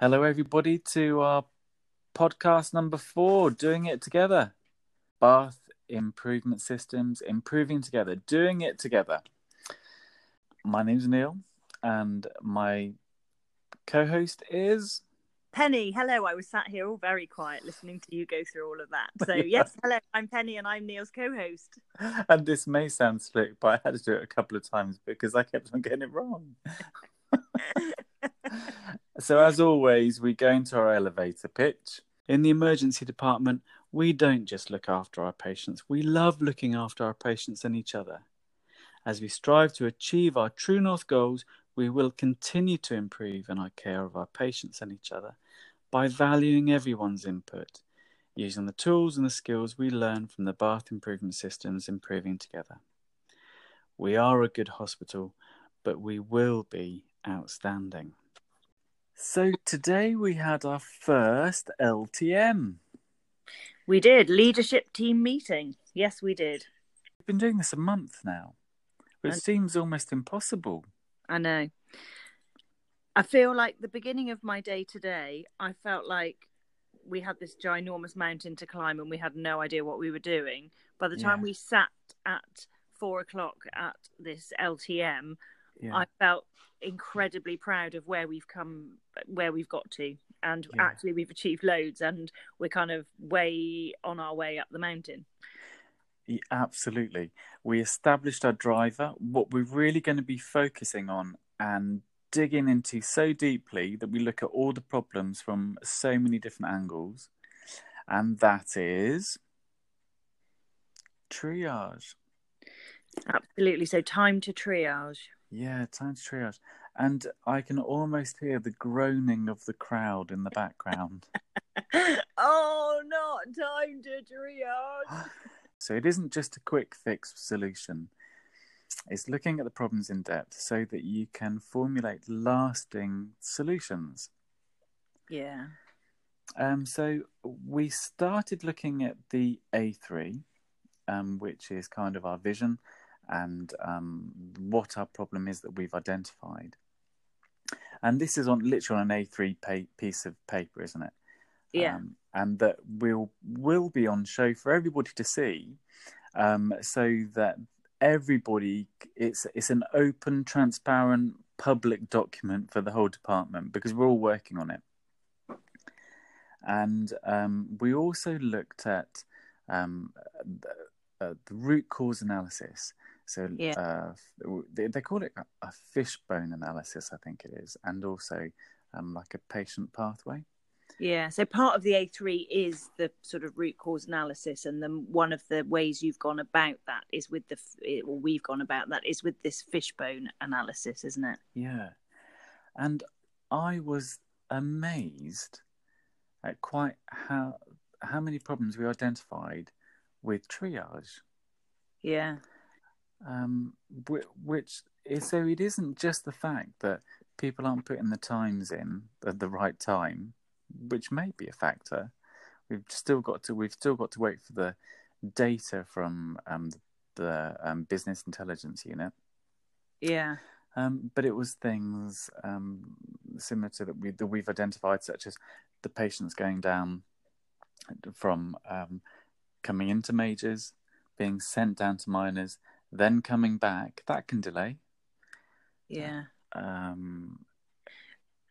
Hello, everybody, to our podcast number four, Doing It Together. Bath Improvement Systems, Improving Together, Doing It Together. My name's Neil, and my co host is. Penny, hello. I was sat here all very quiet listening to you go through all of that. So, yes, hello, I'm Penny and I'm Neil's co host. And this may sound slick, but I had to do it a couple of times because I kept on getting it wrong. so, as always, we go into our elevator pitch. In the emergency department, we don't just look after our patients, we love looking after our patients and each other. As we strive to achieve our True North goals, we will continue to improve in our care of our patients and each other by valuing everyone's input, using the tools and the skills we learn from the bath improvement systems improving together. We are a good hospital, but we will be outstanding. So today we had our first LTM. We did. Leadership team meeting. Yes, we did. We've been doing this a month now, but it And- seems almost impossible. I know. I feel like the beginning of my day today, I felt like we had this ginormous mountain to climb and we had no idea what we were doing. By the time Yeah. we sat at four o'clock at this LTM, Yeah. I felt incredibly proud of where we've come, where we've got to. And Yeah. actually, we've achieved loads and we're kind of way on our way up the mountain. Yeah, Absolutely. We established our driver, what we're really going to be focusing on and digging into so deeply that we look at all the problems from so many different angles. And that is triage. Absolutely. So, time to triage. Yeah, time to triage. And I can almost hear the groaning of the crowd in the background. oh, not time to triage. So it isn't just a quick fix solution. It's looking at the problems in depth so that you can formulate lasting solutions. Yeah. Um, so we started looking at the A3, um, which is kind of our vision and um, what our problem is that we've identified. And this is on literally on an A3 pa- piece of paper, isn't it? Yeah. um, and that will will be on show for everybody to see, um, so that everybody it's it's an open, transparent, public document for the whole department because we're all working on it. And um, we also looked at um, uh, the root cause analysis. So Yeah. uh, they, they call it a, fishbone analysis, I think it is, and also um, like a patient pathway. Yeah. So part of the A3 is the sort of root cause analysis, and then one of the ways you've gone about that is with the, or we've gone about that is with this fishbone analysis, isn't it? Yeah. And I was amazed at quite how how many problems we identified with triage. Yeah. Um, which is so it isn't just the fact that people aren't putting the times in at the right time, which may be a factor. We've still got to we've still got to wait for the data from um, the um, business intelligence unit. Yeah. Um, but it was things um, similar to that, we, that we've identified, such as the patients going down from um, coming into majors, being sent down to minors, then coming back. That can delay. Yeah. Um,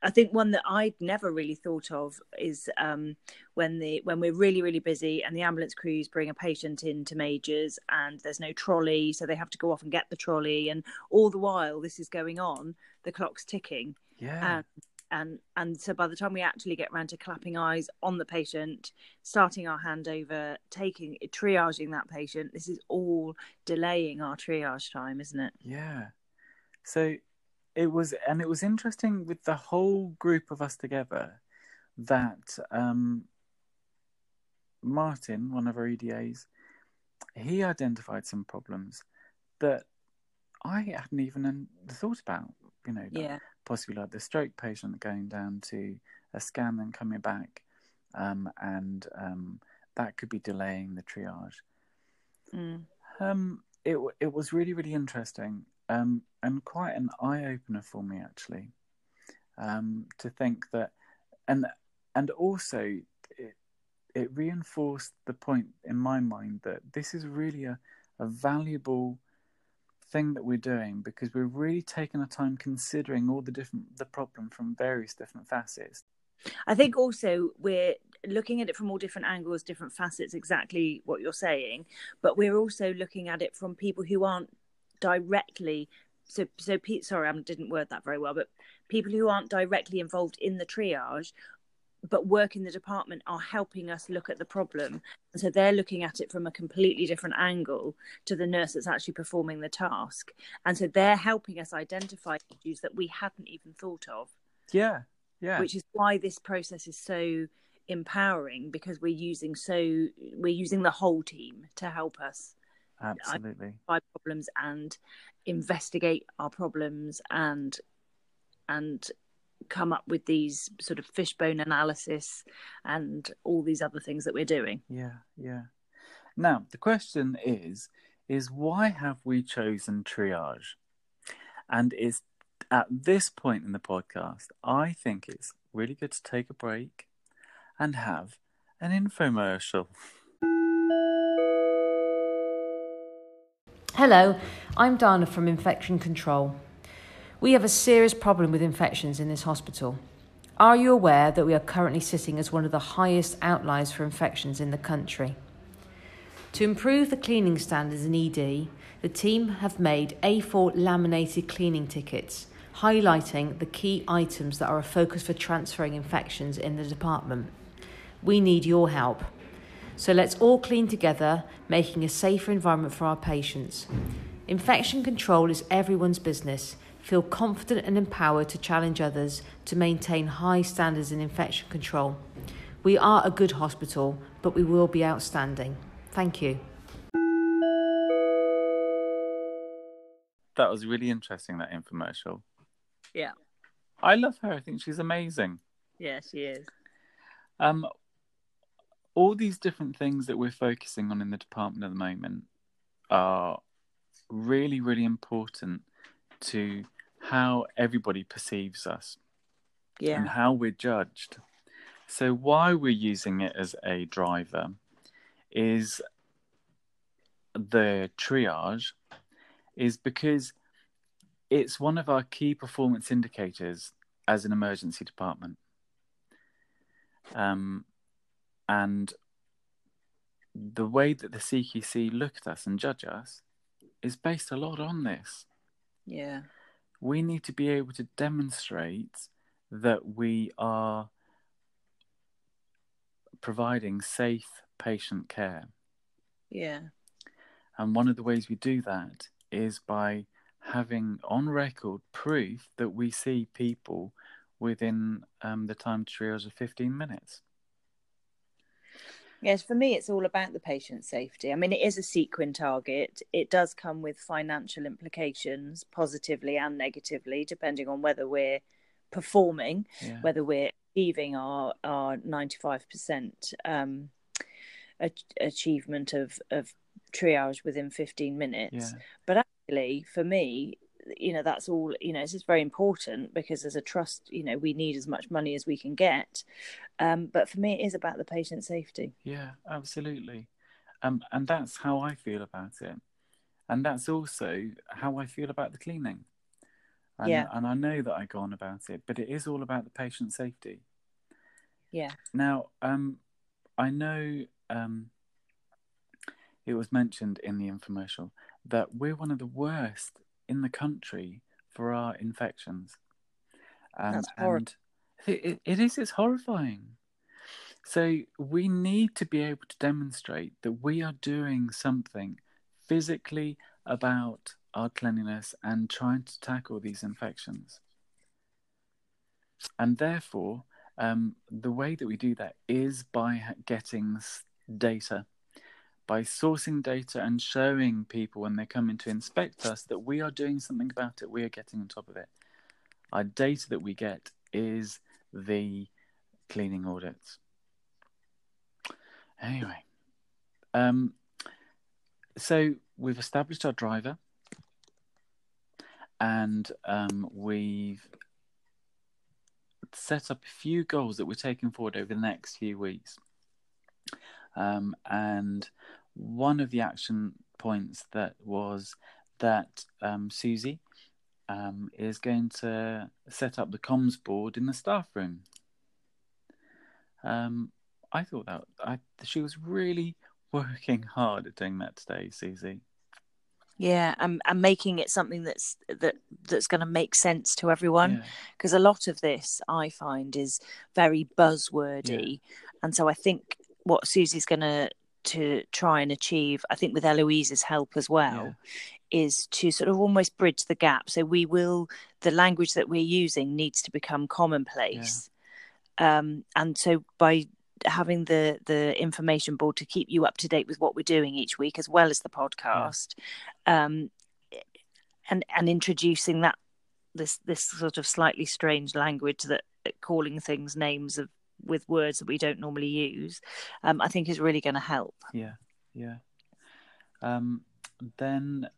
I think one that I'd never really thought of is um, when the when we're really really busy and the ambulance crews bring a patient into majors and there's no trolley, so they have to go off and get the trolley, and all the while this is going on, the clock's ticking, yeah, um, and and so by the time we actually get around to clapping eyes on the patient, starting our handover, taking triaging that patient, this is all delaying our triage time, isn't it? yeah. So it was, and it was interesting with the whole group of us together that um, Martin, one of our EDAs, he identified some problems that I hadn't even thought about. You know, Yeah. Possibly like the stroke patient going down to a scan and coming back, um, and um, that could be delaying the triage. Mm. Um, it it was really really interesting, um, and quite an eye opener for me actually, um, to think that and and also it, it reinforced the point in my mind that this is really a, a valuable thing that we're doing because we're really taking our time considering all the different the problem from various different facets. I think also we're looking at it from all different angles, different facets, exactly what you're saying, but we're also looking at it from people who aren't directly so so Pete sorry I didn't word that very well but people who aren't directly involved in the triage but work in the department are helping us look at the problem. And so they're looking at it from a completely different angle to the nurse that's actually performing the task. And so they're helping us identify issues that we hadn't even thought of. Yeah yeah. Which is why this process is so empowering because we're using so we're using the whole team to help us absolutely. identify problems and investigate our problems and and come up with these sort of fishbone analysis and all these other things that we're doing. Yeah yeah. Now the question is is why have we chosen triage? And is at this point in the podcast i think it's really good to take a break and have an infomercial. Hello, I'm Dana from Infection Control. We have a serious problem with infections in this hospital. Are you aware that we are currently sitting as one of the highest outliers for infections in the country? To improve the cleaning standards in ED, the team have made A4 laminated cleaning tickets highlighting the key items that are a focus for transferring infections in the department. We need your help. So let's all clean together, making a safer environment for our patients. Infection control is everyone's business. Feel confident and empowered to challenge others to maintain high standards in infection control. We are a good hospital, but we will be outstanding. Thank you. That was really interesting, that infomercial. yeah I love her. I think she's amazing. yeah she is Um, all these different things that we're focusing on in the department at the moment are really, really important to how everybody perceives us yeah and how we're judged. So, why we're using it as a driver is the triage, is because it's one of our key performance indicators as an emergency department. Um, and the way that the CQC look at us and judge us is based a lot on this. yeah We need to be able to demonstrate that we are providing safe patient care. yeah And one of the ways we do that is by having on record proof that we see people within um, the time to triage of 15 minutes. Yes, for me, it's all about the patient safety. I mean, it is a CQUIN target. It does come with financial implications, positively and negatively, depending on whether we're performing, Yeah. whether we're achieving our our ninety five percent um, achievement of of triage within fifteen minutes. Yeah. But actually, for me, you know, that's all. You know, it's just very important because as a trust, you know, we need as much money as we can get. Um, but for me, it is about the patient safety. Yeah, absolutely. Um, and that's how I feel about it. And that's also how I feel about the cleaning. And, Yeah. and I know that I go on about it, but it is all about the patient safety. Yeah. Now, um, I know um, it was mentioned in the infomercial that we're one of the worst in the country for our infections. Um, That's horrible. and it, it, is, it's horrifying. So we need to be able to demonstrate that we are doing something physically about our cleanliness and trying to tackle these infections. And therefore, um, the way that we do that is by getting data, by sourcing data and showing people when they come in to inspect us that we are doing something about it, we are getting on top of it. Our data that we get is the cleaning audits. Anyway, um, so we've established our driver and um, we've set up a few goals that we're taking forward over the next few weeks. Um, and one of the action points that was that um, Susie um, is going to set up the comms board in the staff room. Um, I thought that I, she was really working hard at doing that today, Susie. Yeah, and, and making it something that's that that's going to make sense to everyone, because yeah. a lot of this I find is very buzzwordy, yeah. and so I think what Susie's going to to try and achieve, I think with Eloise's help as well, yeah. is to sort of almost bridge the gap. So we will the language that we're using needs to become commonplace, um, and so by having the the information board to keep you up to date with what we're doing each week as well as the podcast yeah. um and and introducing that this this sort of slightly strange language that calling things names of with words that we don't normally use um i think is really going to help yeah yeah um then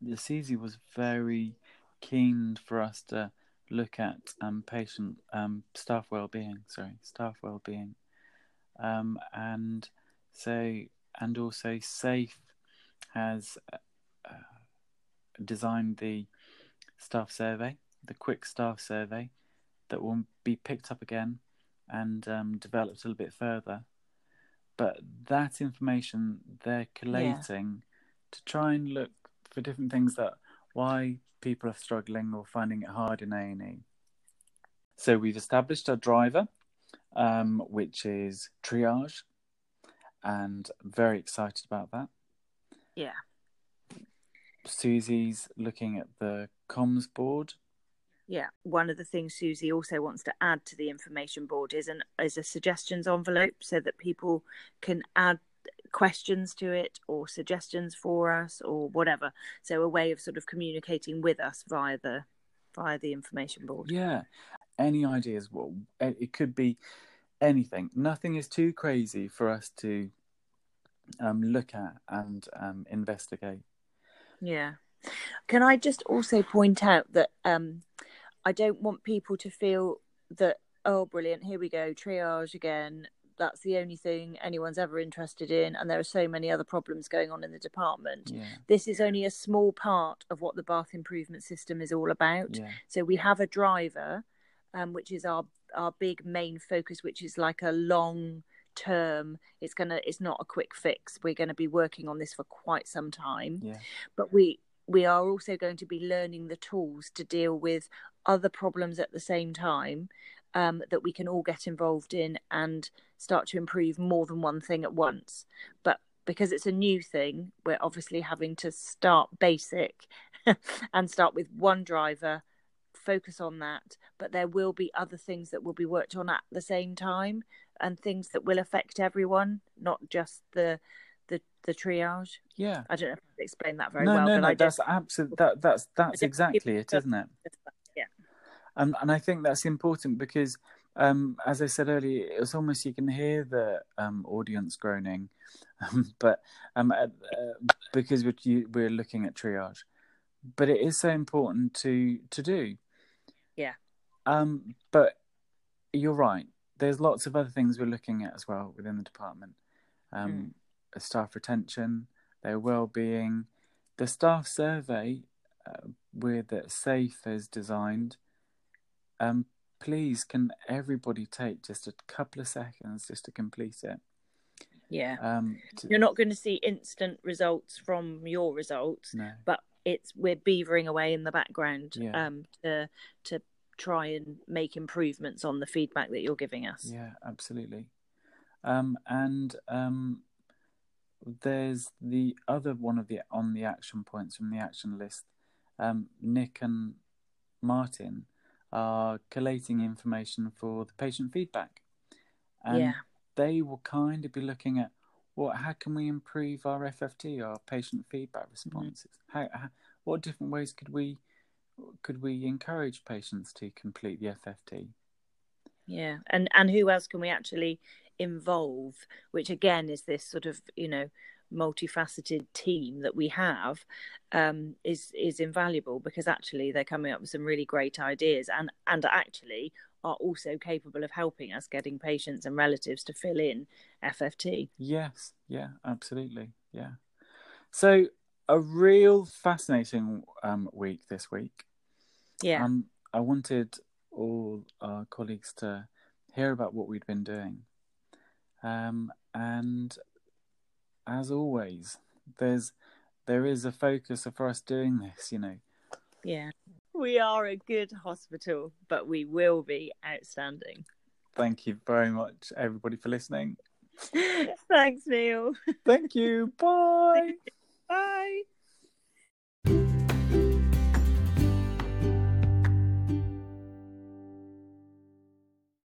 the Susie was very keen for us to look at um, patient um, staff well-being. Sorry, staff well-being, um, and so and also Safe has uh, designed the staff survey, the quick staff survey, that will be picked up again and um, developed a little bit further. But that information they're collating yeah. to try and look for different things that why people are struggling or finding it hard in A&E. So we've established a driver, um, which is triage, and very excited about that. Yeah. Susie's looking at the comms board. Yeah, one of the things Susie also wants to add to the information board is an is a suggestions envelope so that people can add questions to it or suggestions for us or whatever. So a way of sort of communicating with us via the via the information board. Yeah. Any ideas? Well, it could be anything. Nothing is too crazy for us to um, look at and um, investigate. Yeah. Can I just also point out that um, I don't want people to feel that oh brilliant here we go triage again that's the only thing anyone's ever interested in and there are so many other problems going on in the department yeah. this is only a small part of what the bath improvement system is all about yeah. so we have a driver um, which is our our big main focus which is like a long term it's gonna it's not a quick fix we're going to be working on this for quite some time yeah. but we we are also going to be learning the tools to deal with other problems at the same time um, that we can all get involved in and start to improve more than one thing at once. But because it's a new thing, we're obviously having to start basic and start with one driver, focus on that. But there will be other things that will be worked on at the same time and things that will affect everyone, not just the the the triage. Yeah, I don't know if I explained that very no, well. No, no, I that's absolutely that that's that's exactly it, isn't it? And and I think that's important because um, as I said earlier, it was almost you can hear the um, audience groaning, um, but um, uh, because we're, we're looking at triage, but it is so important to to do. Yeah. Um, but you're right. There's lots of other things we're looking at as well within the department. Um, mm. Staff retention, their well-being, the staff survey uh, with that Safe has designed. Um, please can everybody take just a couple of seconds just to complete it? Yeah. Um to... you're not going to see instant results from your results no. but it's we're beavering away in the background yeah. um to to try and make improvements on the feedback that you're giving us. Yeah absolutely. Um and um there's the other one of the on the action points from the action list. Um nick and martin are collating information for the patient feedback. And yeah. they will kind of be looking at what how can we improve our FFT, our patient feedback mm-hmm. responses? Mm-hmm. How, how, what different ways could we could we encourage patients to complete the FFT? Yeah, and and who else can we actually involve? Which again is this sort of you know multifaceted team that we have um, is is invaluable because actually they're coming up with some really great ideas and and actually are also capable of helping us getting patients and relatives to fill in FFT. Yes, yeah, absolutely, yeah. So a real fascinating um, week this week. Yeah. Um, I wanted all our colleagues to hear about what we'd been doing. Um, and as always, there's there is a focus for us doing this, you know. Yeah. We are a good hospital, but we will be outstanding. Thank you very much, everybody, for listening. Thanks, Neil. Thank you. Bye. Bye.